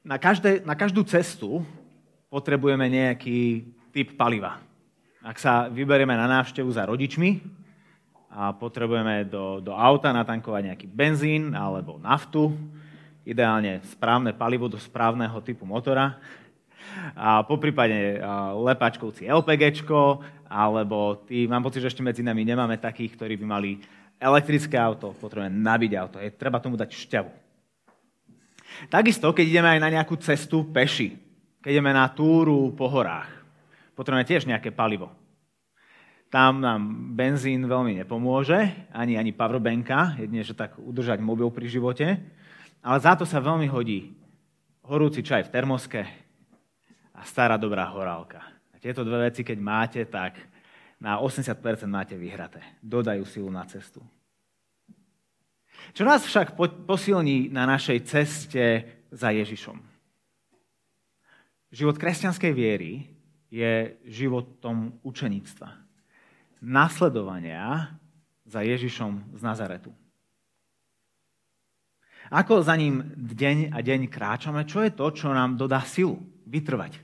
Na, každé, na každú cestu potrebujeme nejaký typ paliva. Ak sa vyberieme na návštevu za rodičmi a potrebujeme do, do auta natankovať nejaký benzín alebo naftu, ideálne správne palivo do správneho typu motora, a po prípade lepačkovci LPGčko, alebo tí, mám pocit, že ešte medzi nami nemáme takých, ktorí by mali elektrické auto, potrebujeme nabiť auto, je treba tomu dať šťavu. Takisto, keď ideme aj na nejakú cestu peši, keď ideme na túru po horách, potrebujeme tiež nejaké palivo. Tam nám benzín veľmi nepomôže, ani, ani powerbanka, jedine, že tak udržať mobil pri živote, ale za to sa veľmi hodí horúci čaj v termoske a stará dobrá horálka. A tieto dve veci, keď máte, tak na 80% máte vyhraté. Dodajú silu na cestu. Čo nás však posilní na našej ceste za Ježišom? Život kresťanskej viery je životom učeníctva. Nasledovania za Ježišom z Nazaretu. Ako za ním deň a deň kráčame? Čo je to, čo nám dodá silu vytrvať?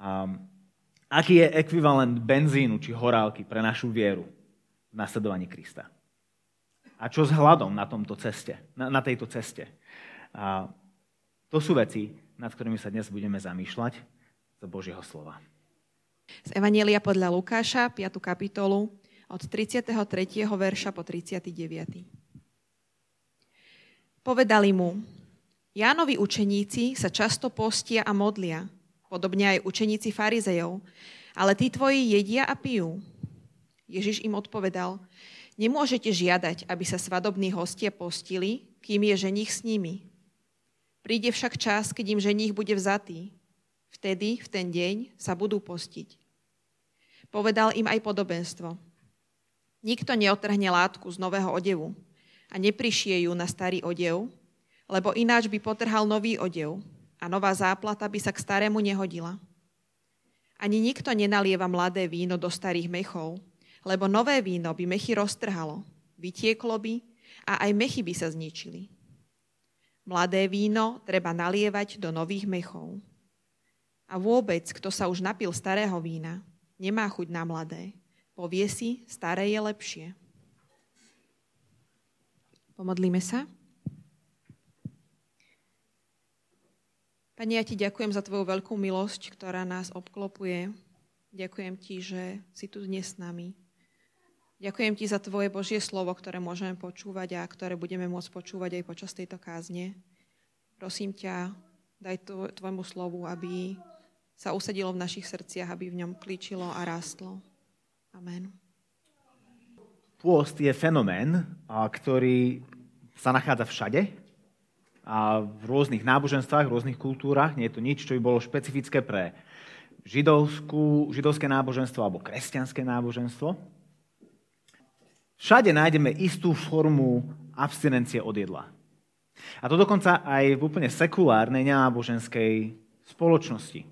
Um, aký je ekvivalent benzínu či horálky pre našu vieru v nasledovaní Krista? A čo s hladom na, tomto ceste, na, na tejto ceste. A to sú veci, nad ktorými sa dnes budeme zamýšľať z Božieho slova. Z Evanielia podľa Lukáša, 5. kapitolu, od 33. verša po 39. Povedali mu, Jánovi učeníci sa často postia a modlia, podobne aj učeníci farizejov, ale tí tvoji jedia a pijú. Ježiš im odpovedal, Nemôžete žiadať, aby sa svadobní hostia postili, kým je ženich s nimi. Príde však čas, keď im ženich bude vzatý. Vtedy, v ten deň, sa budú postiť. Povedal im aj podobenstvo. Nikto neotrhne látku z nového odevu a neprišie ju na starý odev, lebo ináč by potrhal nový odev a nová záplata by sa k starému nehodila. Ani nikto nenalieva mladé víno do starých mechov, lebo nové víno by mechy roztrhalo, vytieklo by a aj mechy by sa zničili. Mladé víno treba nalievať do nových mechov. A vôbec, kto sa už napil starého vína, nemá chuť na mladé. Povie si, staré je lepšie. Pomodlíme sa. Pani, ja ti ďakujem za tvoju veľkú milosť, ktorá nás obklopuje. Ďakujem ti, že si tu dnes s nami. Ďakujem ti za tvoje Božie slovo, ktoré môžeme počúvať a ktoré budeme môcť počúvať aj počas tejto kázne. Prosím ťa, daj tvojmu slovu, aby sa usadilo v našich srdciach, aby v ňom klíčilo a rástlo. Amen. Pôst je fenomén, ktorý sa nachádza všade a v rôznych náboženstvách, v rôznych kultúrach. Nie je to nič, čo by bolo špecifické pre židovskú, židovské náboženstvo alebo kresťanské náboženstvo. Všade nájdeme istú formu abstinencie od jedla. A to dokonca aj v úplne sekulárnej, nenáboženskej spoločnosti.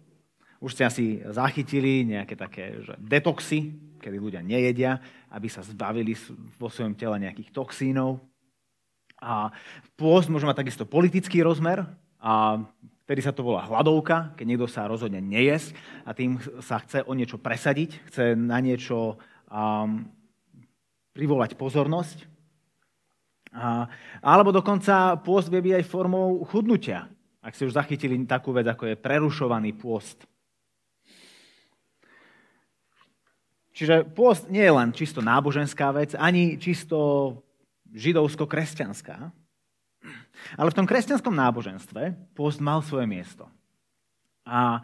Už ste asi zachytili nejaké také že detoxy, kedy ľudia nejedia, aby sa zbavili vo svojom tele nejakých toxínov. A pôst môže mať takisto politický rozmer, a vtedy sa to volá hladovka, keď niekto sa rozhodne nejesť a tým sa chce o niečo presadiť, chce na niečo um, privolať pozornosť. A, alebo dokonca pôst vie byť aj formou chudnutia. Ak ste už zachytili takú vec, ako je prerušovaný pôst. Čiže pôst nie je len čisto náboženská vec, ani čisto židovsko-kresťanská. Ale v tom kresťanskom náboženstve pôst mal svoje miesto. A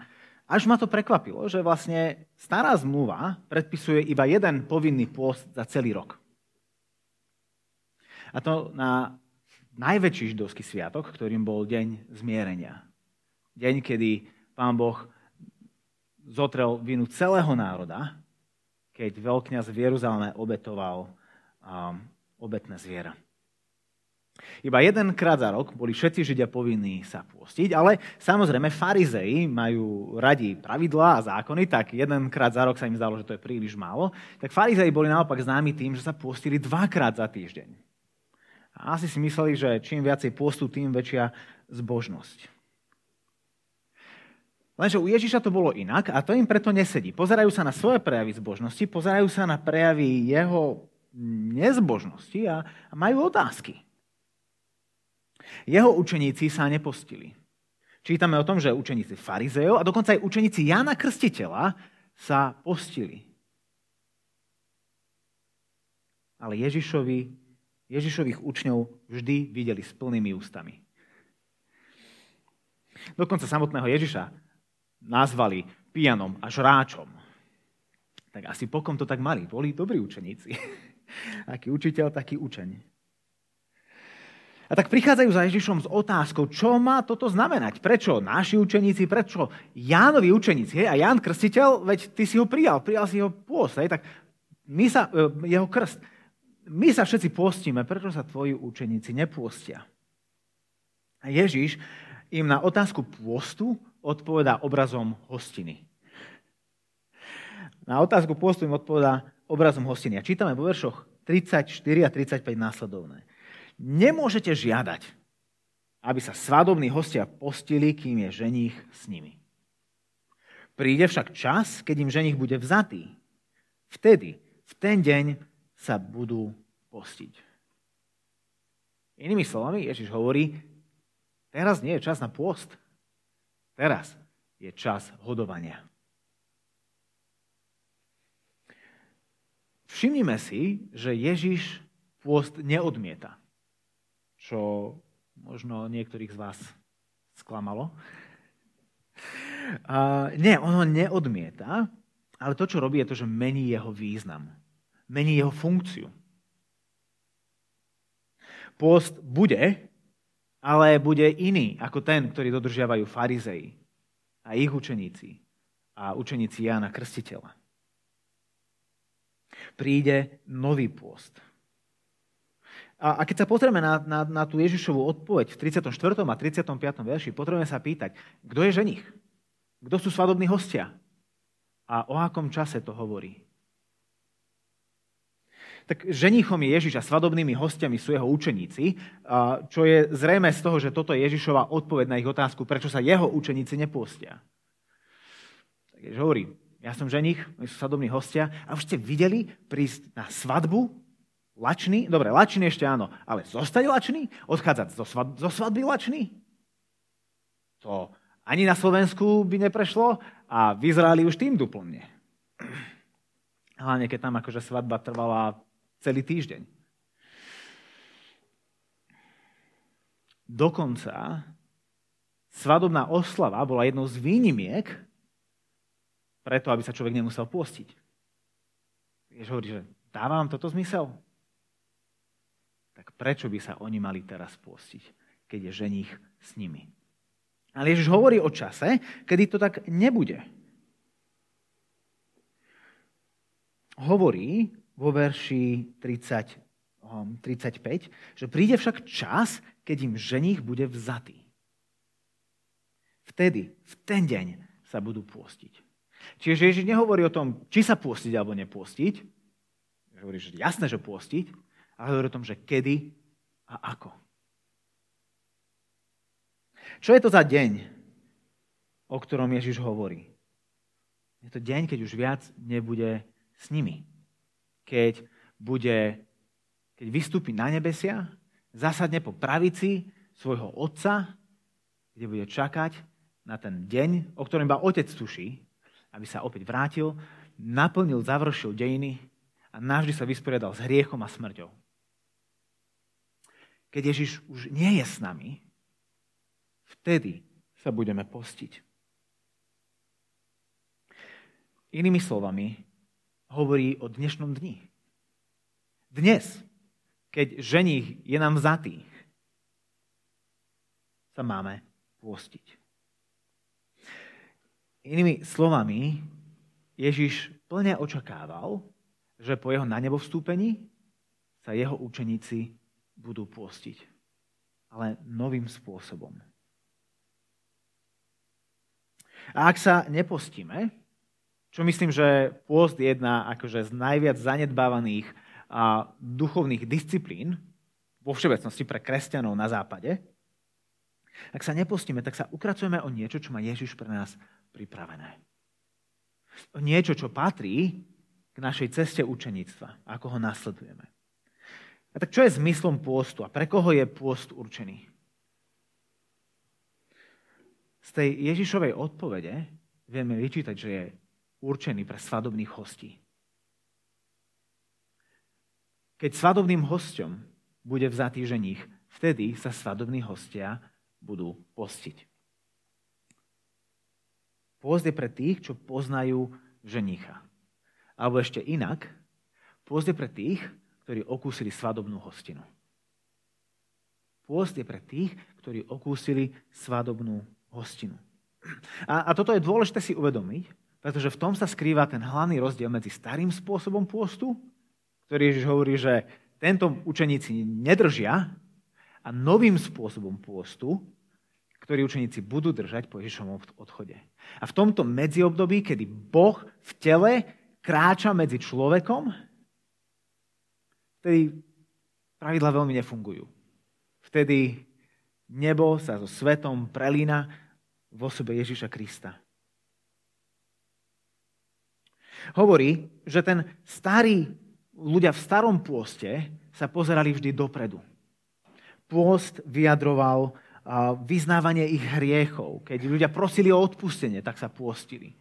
až ma to prekvapilo, že vlastne stará zmluva predpisuje iba jeden povinný pôst za celý rok. A to na najväčší židovský sviatok, ktorým bol deň zmierenia. Deň, kedy pán Boh zotrel vinu celého národa, keď veľkňaz v Jeruzaleme obetoval um, obetné zviera. Iba jedenkrát za rok boli všetci Židia povinní sa pôstiť, ale samozrejme farizei majú radi pravidlá a zákony, tak jedenkrát za rok sa im zdalo, že to je príliš málo. Tak farizei boli naopak známi tým, že sa pôstili dvakrát za týždeň. A asi si mysleli, že čím viacej postu, tým väčšia zbožnosť. Lenže u Ježiša to bolo inak a to im preto nesedí. Pozerajú sa na svoje prejavy zbožnosti, pozerajú sa na prejavy jeho nezbožnosti a, majú otázky. Jeho učeníci sa nepostili. Čítame o tom, že učeníci farizejov a dokonca aj učeníci Jana Krstiteľa sa postili. Ale Ježišovi, Ježišových učňov vždy videli s plnými ústami. Dokonca samotného Ježiša nazvali pijanom a žráčom. Tak asi pokom to tak mali. Boli dobrí učeníci. Aký učiteľ, taký učeň. A tak prichádzajú za Ježišom s otázkou, čo má toto znamenať? Prečo naši učeníci, prečo Jánovi učeníci? Hej? A Ján Krstiteľ, veď ty si ho prijal, prijal si jeho pôst. Hej? Tak my sa, e, jeho krst. My sa všetci postíme, prečo sa tvoji učeníci nepôstia? A Ježiš im na otázku pôstu odpovedá obrazom hostiny. Na otázku pôstu im odpovedá obrazom hostiny. A čítame vo veršoch 34 a 35 následovné. Nemôžete žiadať, aby sa svadobní hostia postili, kým je ženich s nimi. Príde však čas, keď im ženich bude vzatý. Vtedy, v ten deň sa budú postiť. Inými slovami, Ježiš hovorí, teraz nie je čas na pôst. Teraz je čas hodovania. Všimnime si, že Ježiš pôst neodmieta, čo možno niektorých z vás sklamalo. Uh, nie, on ho neodmieta, ale to, čo robí, je to, že mení jeho význam. Mení jeho funkciu. Pôst bude, ale bude iný ako ten, ktorý dodržiavajú farizei a ich učeníci a učeníci Jána Krstiteľa. Príde nový pôst. A, a keď sa pozrieme na, na, na tú Ježišovú odpoveď v 34. a 35. verši, potrebujeme sa pýtať, kto je ženich? Kto sú svadobní hostia? A o akom čase to hovorí? Tak ženichom je Ježiš a svadobnými hostiami sú jeho učeníci, čo je zrejme z toho, že toto je Ježišova odpoveď na ich otázku, prečo sa jeho učeníci nepôstia. Tak hovorí, ja som ženich, my sú svadobní hostia a už ste videli prísť na svadbu lačný? Dobre, lačný ešte áno, ale zostať lačný? Odchádzať zo, svad- zo svadby lačný? To ani na Slovensku by neprešlo a v už tým duplne. Hlavne, keď tam akože svadba trvala celý týždeň. Dokonca svadobná oslava bola jednou z výnimiek preto, aby sa človek nemusel pôstiť. Jež hovorí, že dáva vám toto zmysel? Tak prečo by sa oni mali teraz pôstiť, keď je ženich s nimi? Ale Ježiš hovorí o čase, kedy to tak nebude. Hovorí, vo verši 30, 35, že príde však čas, keď im ženich bude vzatý. Vtedy, v ten deň sa budú pôstiť. Čiže Ježiš nehovorí o tom, či sa pôstiť alebo nepôstiť. Hovorí, že jasné, že pôstiť, ale hovorí o tom, že kedy a ako. Čo je to za deň, o ktorom Ježiš hovorí? Je to deň, keď už viac nebude s nimi keď, bude, keď vystúpi na nebesia, zasadne po pravici svojho otca, kde bude čakať na ten deň, o ktorom iba otec tuší, aby sa opäť vrátil, naplnil, završil dejiny a navždy sa vysporiadal s hriechom a smrťou. Keď Ježiš už nie je s nami, vtedy sa budeme postiť. Inými slovami, hovorí o dnešnom dni. Dnes, keď ženich je nám vzatý, sa máme pôstiť. Inými slovami, Ježiš plne očakával, že po jeho na nebo vstúpení sa jeho učeníci budú pôstiť. Ale novým spôsobom. A ak sa nepostíme, čo myslím, že pôst je jedna akože z najviac zanedbávaných a duchovných disciplín, vo všeobecnosti pre kresťanov na západe, ak sa nepostíme, tak sa ukracujeme o niečo, čo má Ježiš pre nás pripravené. O niečo, čo patrí k našej ceste učeníctva, ako ho nasledujeme. A tak čo je zmyslom pôstu a pre koho je pôst určený? Z tej Ježišovej odpovede vieme vyčítať, že je určený pre svadobných hostí. Keď svadobným hostom bude vzatý ženich, vtedy sa svadobní hostia budú postiť. Je pre tých, čo poznajú ženicha. Alebo ešte inak, je pre tých, ktorí okúsili svadobnú hostinu. Pôst pre tých, ktorí okúsili svadobnú hostinu. A, a toto je dôležité si uvedomiť, pretože v tom sa skrýva ten hlavný rozdiel medzi starým spôsobom pôstu, ktorý Ježiš hovorí, že tento učeníci nedržia, a novým spôsobom pôstu, ktorý učeníci budú držať po Ježišovom odchode. A v tomto medziobdobí, kedy Boh v tele kráča medzi človekom, vtedy pravidla veľmi nefungujú. Vtedy nebo sa so svetom prelína v osobe Ježiša Krista. Hovorí, že ten starý ľudia v starom pôste sa pozerali vždy dopredu. Pôst vyjadroval vyznávanie ich hriechov. Keď ľudia prosili o odpustenie, tak sa pôstili.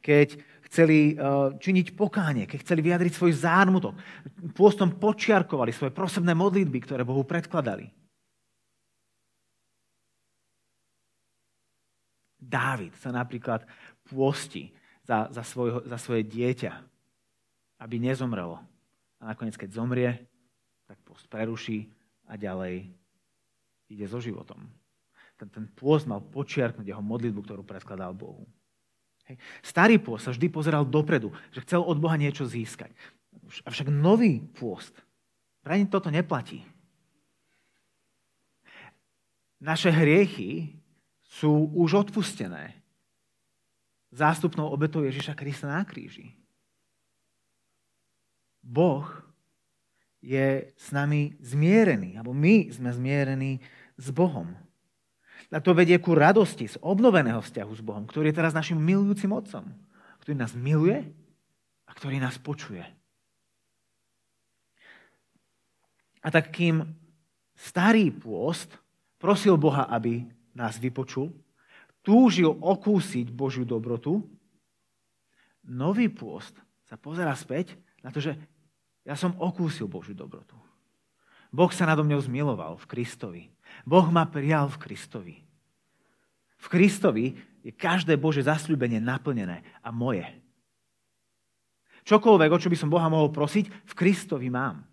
Keď chceli činiť pokánie, keď chceli vyjadriť svoj zármutok, pôstom počiarkovali svoje prosebné modlitby, ktoré Bohu predkladali. Dávid sa napríklad pôsti za, za, svojho, za svoje dieťa, aby nezomrelo. A nakoniec, keď zomrie, tak post preruší a ďalej ide so životom. Ten, ten pôst mal počiarknúť jeho modlitbu, ktorú predkladal Bohu. Hej. Starý pôst sa vždy pozeral dopredu, že chcel od Boha niečo získať. Avšak nový pôst pre toto neplatí. Naše hriechy sú už odpustené zástupnou obetou Ježiša Krista na kríži. Boh je s nami zmierený, alebo my sme zmierení s Bohom. A to vedie ku radosti z obnoveného vzťahu s Bohom, ktorý je teraz našim milujúcim Otcom, ktorý nás miluje a ktorý nás počuje. A tak kým starý pôst prosil Boha, aby nás vypočul, túžil okúsiť Božiu dobrotu, nový pôst sa pozera späť na to, že ja som okúsil Božiu dobrotu. Boh sa nado mňou zmiloval v Kristovi. Boh ma prijal v Kristovi. V Kristovi je každé Bože zasľúbenie naplnené a moje. Čokoľvek, o čo by som Boha mohol prosiť, v Kristovi mám.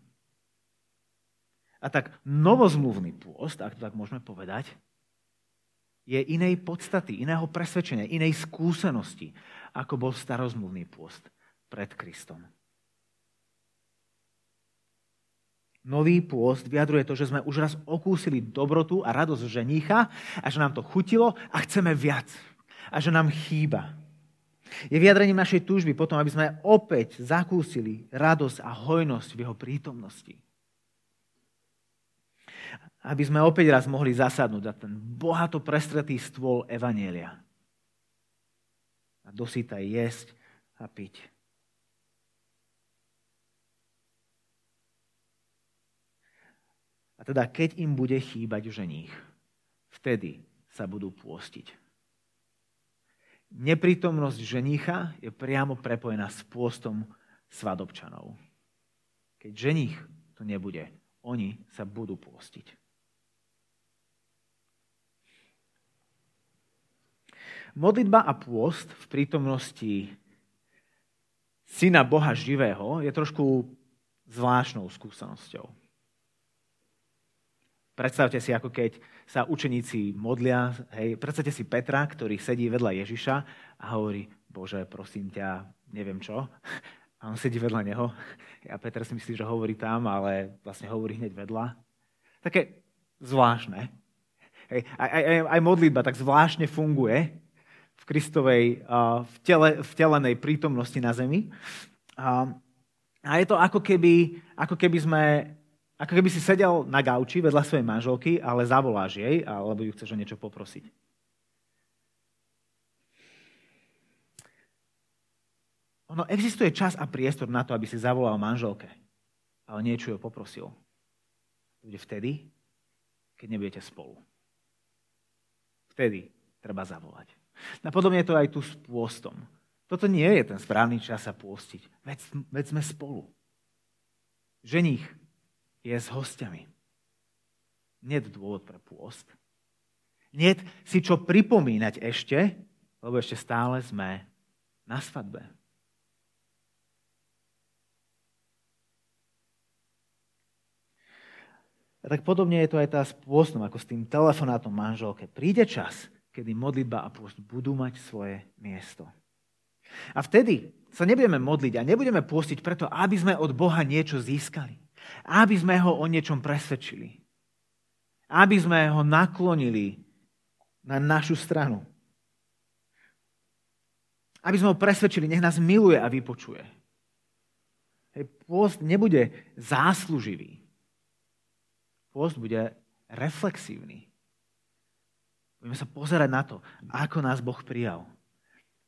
A tak novozmluvný pôst, ak to tak môžeme povedať, je inej podstaty, iného presvedčenia, inej skúsenosti, ako bol starozmluvný pôst pred Kristom. Nový pôst vyjadruje to, že sme už raz okúsili dobrotu a radosť ženícha a že nám to chutilo a chceme viac. A že nám chýba. Je vyjadrením našej túžby potom, aby sme opäť zakúsili radosť a hojnosť v jeho prítomnosti. Aby sme opäť raz mohli zasadnúť za ten bohato prestretý stôl Evanielia. A dosyta jesť a piť. A teda keď im bude chýbať ženích, vtedy sa budú pôstiť. Neprítomnosť ženicha je priamo prepojená s pôstom svadobčanov. Keď ženich to nebude, oni sa budú pôstiť. Modlitba a pôst v prítomnosti syna Boha živého je trošku zvláštnou skúsenosťou. Predstavte si, ako keď sa učeníci modlia, hej, predstavte si Petra, ktorý sedí vedľa Ježiša a hovorí, Bože, prosím ťa, neviem čo. A on sedí vedľa neho. A Peter si myslí, že hovorí tam, ale vlastne hovorí hneď vedľa. Také zvláštne. Hej, aj, aj, aj modlitba tak zvláštne funguje v Kristovej v tele, vtelenej prítomnosti na zemi. A, je to ako keby, ako keby sme Ako keby si sedel na gauči vedľa svojej manželky, ale zavoláš jej, alebo ju chceš o niečo poprosiť. Ono existuje čas a priestor na to, aby si zavolal manželke, ale niečo ju poprosil. Bude vtedy, keď nebudete spolu. Vtedy treba zavolať. Napodobne je to aj tu s pôstom. Toto nie je ten správny čas sa pôstiť. Veď, veď sme spolu. Ženich je s hostiami. Nie je dôvod pre pôst. Nie si čo pripomínať ešte, lebo ešte stále sme na svadbe. A tak podobne je to aj tá s pôstom, ako s tým telefonátom manželke. Príde čas, kedy modlitba a pôst budú mať svoje miesto. A vtedy sa nebudeme modliť a nebudeme pôstiť preto, aby sme od Boha niečo získali. Aby sme ho o niečom presvedčili. Aby sme ho naklonili na našu stranu. Aby sme ho presvedčili, nech nás miluje a vypočuje. Pôst nebude zásluživý. Pôst bude reflexívny. Budeme sa pozerať na to, ako nás Boh prijal.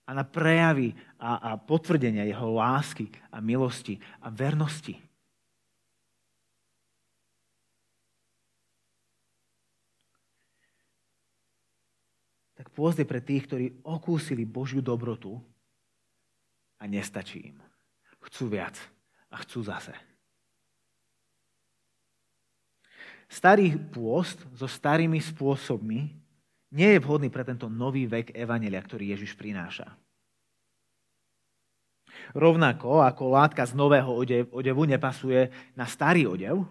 A na prejavy a, a potvrdenia jeho lásky a milosti a vernosti. Tak pôzde pre tých, ktorí okúsili Božiu dobrotu a nestačí im. Chcú viac a chcú zase. Starý pôst so starými spôsobmi nie je vhodný pre tento nový vek Evanelia, ktorý Ježiš prináša. Rovnako ako látka z nového odevu nepasuje na starý odev,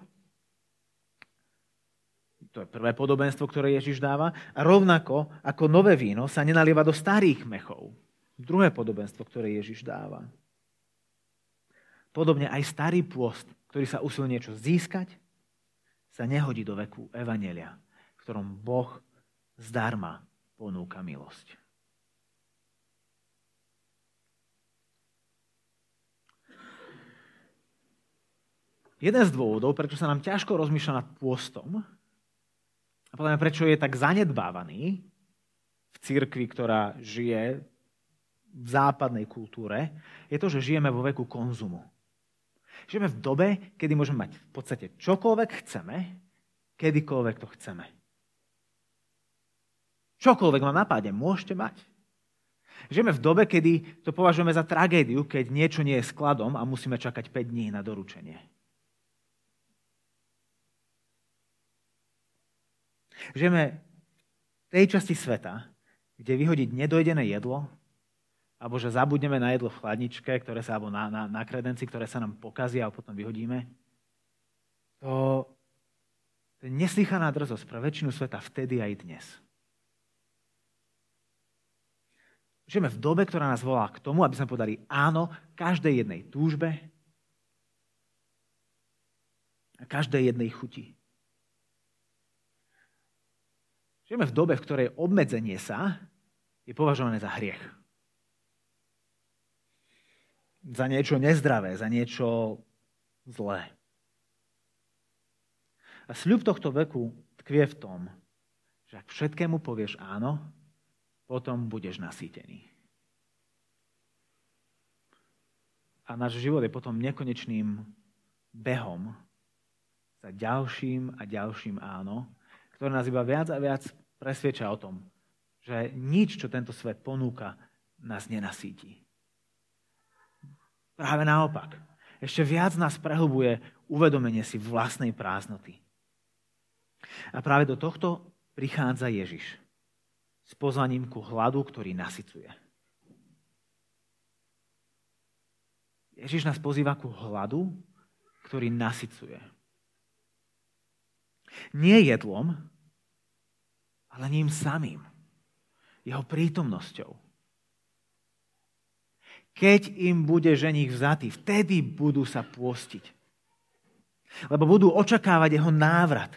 to je prvé podobenstvo, ktoré Ježiš dáva, a rovnako ako nové víno sa nenalieva do starých mechov. Druhé podobenstvo, ktoré Ježiš dáva. Podobne aj starý pôst, ktorý sa usil niečo získať, sa nehodí do veku Evanelia, v ktorom Boh zdarma ponúka milosť. Jeden z dôvodov, prečo sa nám ťažko rozmýšľa nad pôstom, a potom prečo je tak zanedbávaný v cirkvi, ktorá žije v západnej kultúre, je to, že žijeme vo veku konzumu. Žijeme v dobe, kedy môžeme mať v podstate čokoľvek chceme, kedykoľvek to chceme. Čokoľvek vám napáde, môžete mať. Žijeme v dobe, kedy to považujeme za tragédiu, keď niečo nie je skladom a musíme čakať 5 dní na doručenie. Žijeme v tej časti sveta, kde vyhodiť nedojdené jedlo, alebo že zabudneme na jedlo v chladničke, ktoré sa, alebo na, na, na kredenci, ktoré sa nám pokazia a potom vyhodíme, to, to je neslychaná drzosť pre väčšinu sveta vtedy aj dnes. Žijeme v dobe, ktorá nás volá k tomu, aby sme podali áno každej jednej túžbe a každej jednej chuti. Žijeme v dobe, v ktorej obmedzenie sa je považované za hriech. Za niečo nezdravé, za niečo zlé. A sľub tohto veku tkvie v tom, že ak všetkému povieš áno, potom budeš nasýtený. A náš život je potom nekonečným behom za ďalším a ďalším áno, ktoré nás iba viac a viac presvieča o tom, že nič, čo tento svet ponúka, nás nenasíti. Práve naopak. Ešte viac nás prehlbuje uvedomenie si vlastnej prázdnoty. A práve do tohto prichádza Ježiš s pozvaním ku hladu, ktorý nasycuje. Ježiš nás pozýva ku hladu, ktorý nasycuje. Nie jedlom, ale ním samým. Jeho prítomnosťou. Keď im bude ženich vzatý, vtedy budú sa pôstiť. Lebo budú očakávať jeho návrat.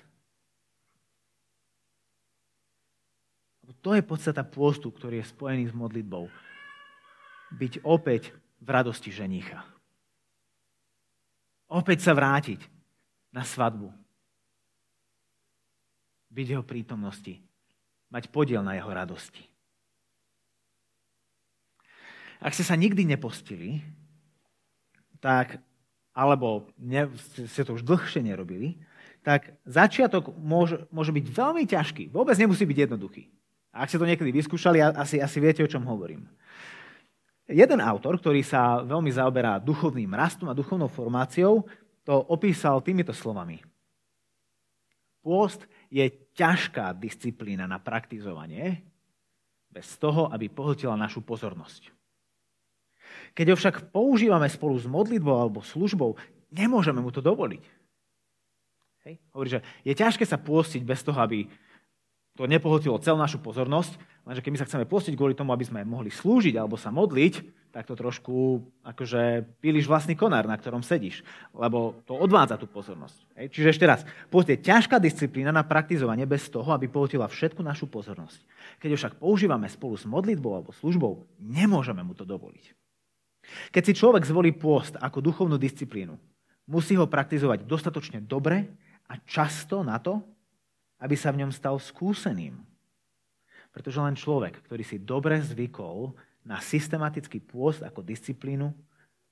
To je podstata pôstu, ktorý je spojený s modlitbou. Byť opäť v radosti ženicha. Opäť sa vrátiť na svadbu byť jeho prítomnosti, mať podiel na jeho radosti. Ak ste sa nikdy nepostili, tak, alebo ne, ste to už dlhšie nerobili, tak začiatok môže, môže byť veľmi ťažký. Vôbec nemusí byť jednoduchý. Ak ste to niekedy vyskúšali, asi, asi viete, o čom hovorím. Jeden autor, ktorý sa veľmi zaoberá duchovným rastom a duchovnou formáciou, to opísal týmito slovami. Pôst je ťažká disciplína na praktizovanie, bez toho, aby pohltila našu pozornosť. Keď ho však používame spolu s modlitbou alebo službou, nemôžeme mu to dovoliť. Hej? Hovorí, že je ťažké sa pôstiť bez toho, aby to nepohltilo celú našu pozornosť, lenže keď my sa chceme postiť kvôli tomu, aby sme mohli slúžiť alebo sa modliť, tak to trošku akože píliš vlastný konár, na ktorom sedíš, lebo to odvádza tú pozornosť. Hej. Čiže ešte raz, post je ťažká disciplína na praktizovanie bez toho, aby pohltila všetku našu pozornosť. Keď ho však používame spolu s modlitbou alebo službou, nemôžeme mu to dovoliť. Keď si človek zvolí pôst ako duchovnú disciplínu, musí ho praktizovať dostatočne dobre a často na to, aby sa v ňom stal skúseným. Pretože len človek, ktorý si dobre zvykol na systematický pôst ako disciplínu,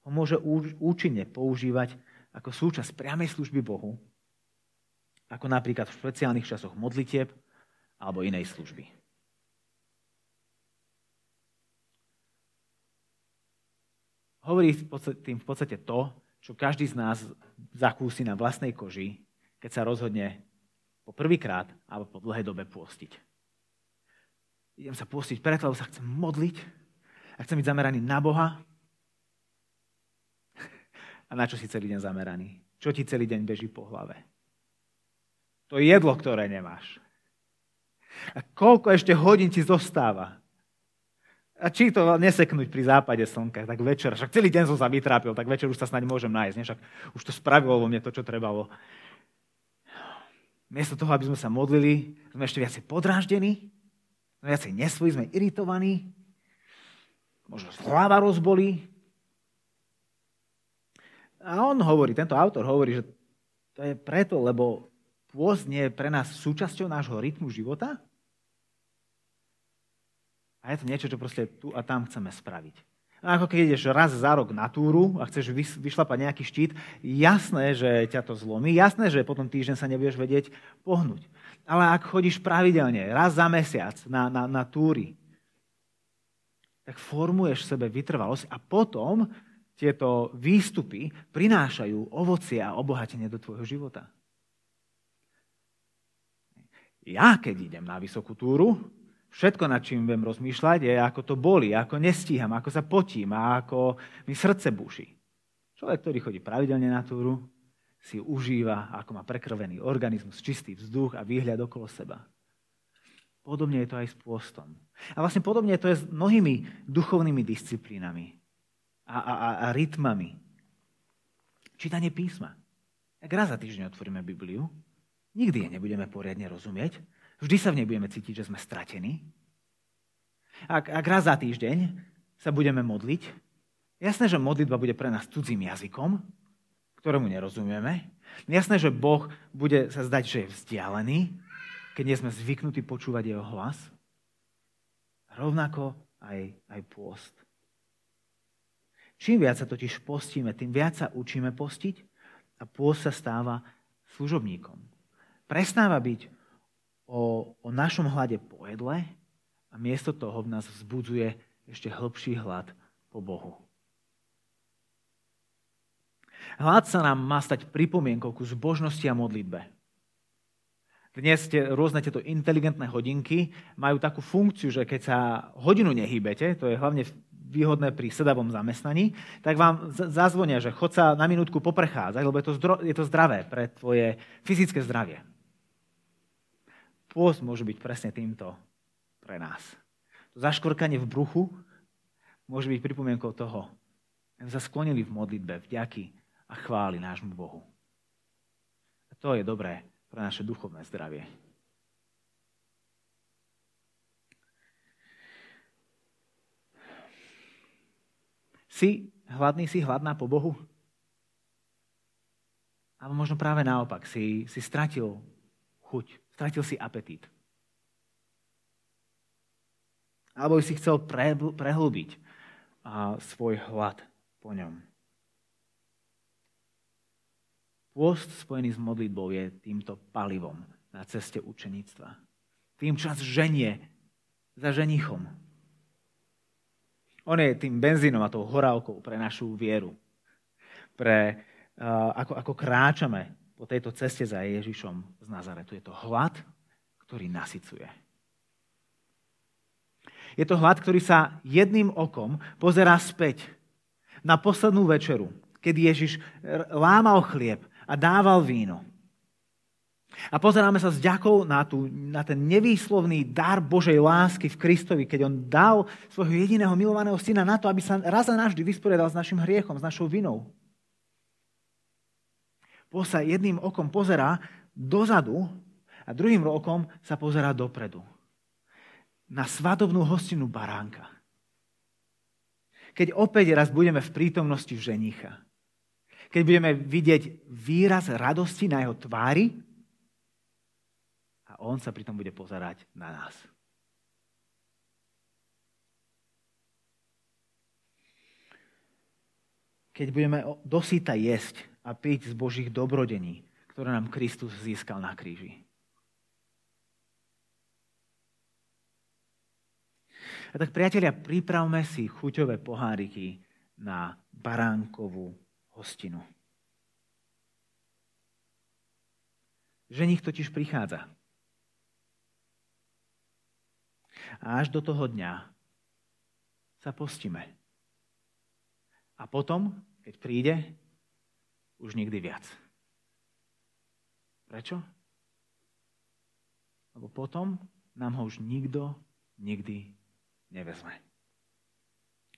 ho môže účinne používať ako súčasť priamej služby Bohu, ako napríklad v špeciálnych časoch modlitieb alebo inej služby. Hovorí tým v podstate to, čo každý z nás zakúsi na vlastnej koži, keď sa rozhodne po prvýkrát alebo po dlhej dobe pôstiť. Idem sa pôstiť preto, lebo sa chcem modliť a chcem byť zameraný na Boha. A na čo si celý deň zameraný? Čo ti celý deň beží po hlave? To jedlo, ktoré nemáš. A koľko ešte hodín ti zostáva? A či to neseknúť pri západe slnka, tak večer, však celý deň som sa vytrápil, tak večer už sa snáď môžem nájsť, však už to spravilo vo mne to, čo trebalo. Miesto toho, aby sme sa modlili, sme ešte viacej podráždení, sme viacej nesvojí, sme iritovaní, možno hlava rozbolí. A on hovorí, tento autor hovorí, že to je preto, lebo pôst nie je pre nás súčasťou nášho rytmu života a je to niečo, čo proste tu a tam chceme spraviť. A ako keď ideš raz za rok na túru a chceš vyšlapať nejaký štít, jasné, že ťa to zlomí, jasné, že potom týždeň sa nebudeš vedieť pohnúť. Ale ak chodíš pravidelne, raz za mesiac na, na, na túry, tak formuješ v sebe vytrvalosť a potom tieto výstupy prinášajú ovocie a obohatenie do tvojho života. Ja, keď idem na vysokú túru, Všetko, nad čím viem rozmýšľať, je, ako to boli, ako nestíham, ako sa potím a ako mi srdce buší. Človek, ktorý chodí pravidelne na túru, si užíva, ako má prekrvený organizmus, čistý vzduch a výhľad okolo seba. Podobne je to aj s pôstom. A vlastne podobne je to aj s mnohými duchovnými disciplínami a, a, a, a rytmami. Čítanie písma. Ak raz za týždeň otvoríme Bibliu, nikdy je nebudeme poriadne rozumieť, Vždy sa v nej budeme cítiť, že sme stratení. Ak, ak raz za týždeň sa budeme modliť, jasné, že modlitba bude pre nás cudzím jazykom, ktorému nerozumieme. Jasné, že Boh bude sa zdať, že je vzdialený, keď nie sme zvyknutí počúvať jeho hlas. Rovnako aj, aj pôst. Čím viac sa totiž postíme, tým viac sa učíme postiť a pôst sa stáva služobníkom. Prestáva byť o, o našom hlade po jedle a miesto toho v nás vzbudzuje ešte hĺbší hlad po Bohu. Hlad sa nám má stať pripomienkou ku zbožnosti a modlitbe. Dnes tie, rôzne tieto inteligentné hodinky majú takú funkciu, že keď sa hodinu nehýbete, to je hlavne výhodné pri sedavom zamestnaní, tak vám zazvonia, že chod sa na minútku poprechádzať, lebo je to, zdro, je to zdravé pre tvoje fyzické zdravie. Pôst môže byť presne týmto pre nás. To zaškorkanie v bruchu môže byť pripomienkou toho, že sa sklonili v modlitbe vďaky a chváli nášmu Bohu. A to je dobré pre naše duchovné zdravie. Si hladný, si hladná po Bohu? Alebo možno práve naopak, si, si stratil chuť, stratil si apetít. Alebo si chcel prehlbiť svoj hlad po ňom. Pôst spojený s modlitbou je týmto palivom na ceste učeníctva. Tým čas ženie za ženichom. On je tým benzínom a tou horálkou pre našu vieru. Pre, uh, ako, ako kráčame po tejto ceste za Ježišom z Nazaretu. Je to hlad, ktorý nasycuje. Je to hlad, ktorý sa jedným okom pozerá späť na poslednú večeru, keď Ježiš lámal chlieb a dával víno. A pozeráme sa s ďakou na, tú, na ten nevýslovný dar Božej lásky v Kristovi, keď on dal svojho jediného milovaného syna na to, aby sa raz a navždy vysporiadal s našim hriechom, s našou vinou. Sa jedným okom pozerá dozadu a druhým okom sa pozerá dopredu. Na svadobnú hostinu baránka. Keď opäť raz budeme v prítomnosti ženicha, keď budeme vidieť výraz radosti na jeho tvári a on sa pritom bude pozerať na nás. Keď budeme dosýta jesť a piť z Božích dobrodení, ktoré nám Kristus získal na kríži. A tak, priatelia, pripravme si chuťové poháriky na baránkovú hostinu. Ženich totiž prichádza. A až do toho dňa sa postíme. A potom, keď príde, už nikdy viac. Prečo? Lebo potom nám ho už nikto nikdy nevezme.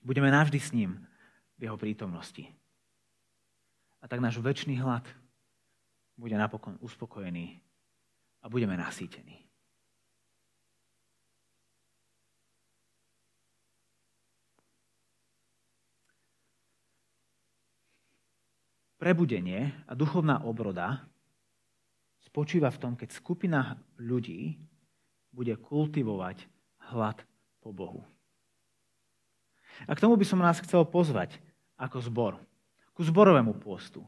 Budeme navždy s ním v jeho prítomnosti. A tak náš väčší hlad bude napokon uspokojený a budeme nasýtení. Prebudenie a duchovná obroda spočíva v tom, keď skupina ľudí bude kultivovať hlad po Bohu. A k tomu by som nás chcel pozvať ako zbor ku zborovému postu.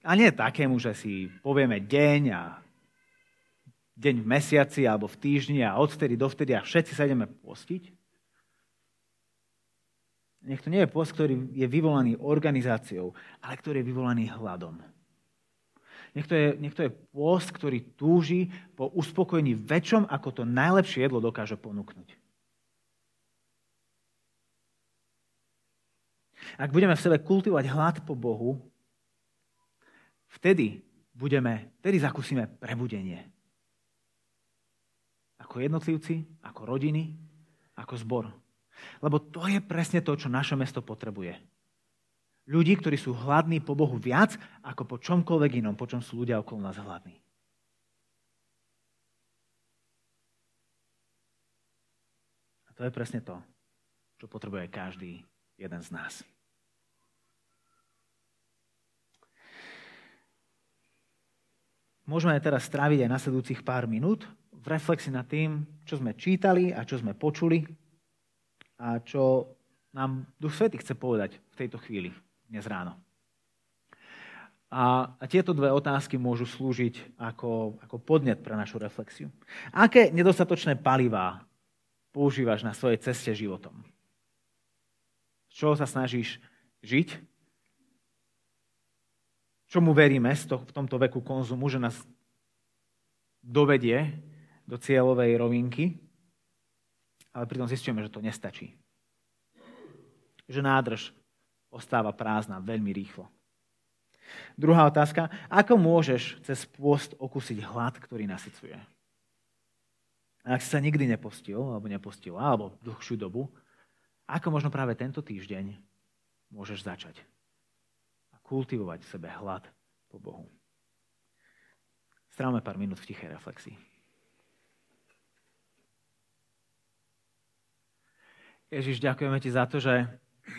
A nie takému, že si povieme deň a deň v mesiaci alebo v týždni a odvtedy dovtedy a všetci sa ideme postiť. Nech to nie je post, ktorý je vyvolaný organizáciou, ale ktorý je vyvolaný hladom. Nech to, je, nech to je post, ktorý túži po uspokojení väčšom, ako to najlepšie jedlo dokáže ponúknuť. Ak budeme v sebe kultivovať hlad po Bohu, vtedy budeme, vtedy zakúsime prebudenie. Ako jednotlivci, ako rodiny, ako zbor. Lebo to je presne to, čo naše mesto potrebuje. Ľudí, ktorí sú hladní po Bohu viac, ako po čomkoľvek inom, po čom sú ľudia okolo nás hladní. A to je presne to, čo potrebuje každý jeden z nás. Môžeme teraz stráviť aj nasledujúcich pár minút v reflexii nad tým, čo sme čítali a čo sme počuli a čo nám Duch Svety chce povedať v tejto chvíli, dnes ráno. A, a tieto dve otázky môžu slúžiť ako, ako podnet pre našu reflexiu. Aké nedostatočné palivá používaš na svojej ceste životom? Z čoho sa snažíš žiť čomu veríme v tomto veku konzumu, že nás dovedie do cieľovej rovinky, ale pritom zistíme, že to nestačí. Že nádrž ostáva prázdna veľmi rýchlo. Druhá otázka. Ako môžeš cez pôst okusiť hlad, ktorý nasycuje? A ak si sa nikdy nepostil, alebo nepostila, alebo dlhšiu dobu, ako možno práve tento týždeň môžeš začať? kultivovať v sebe hlad po Bohu. Strávame pár minút v tichej reflexii. Ježiš, ďakujeme ti za to, že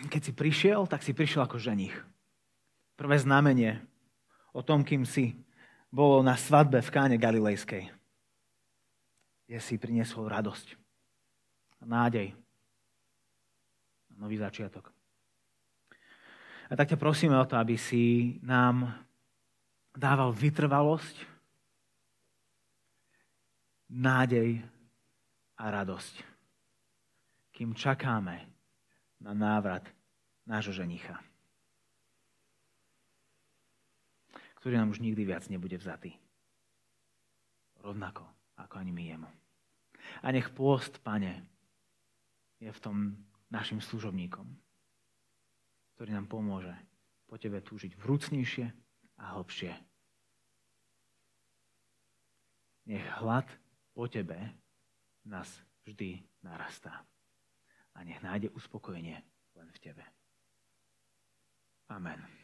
keď si prišiel, tak si prišiel ako ženich. Prvé znamenie o tom, kým si, bolo na svadbe v Káne Galilejskej, kde si priniesol radosť nádej nový začiatok. A tak ťa prosíme o to, aby si nám dával vytrvalosť, nádej a radosť, kým čakáme na návrat nášho ženicha, ktorý nám už nikdy viac nebude vzatý. Rovnako ako ani my jemu. A nech pôst, pane, je v tom našim služobníkom, ktorý nám pomôže po tebe túžiť vrúcnejšie a hlbšie. Nech hlad po tebe nás vždy narastá. A nech nájde uspokojenie len v tebe. Amen.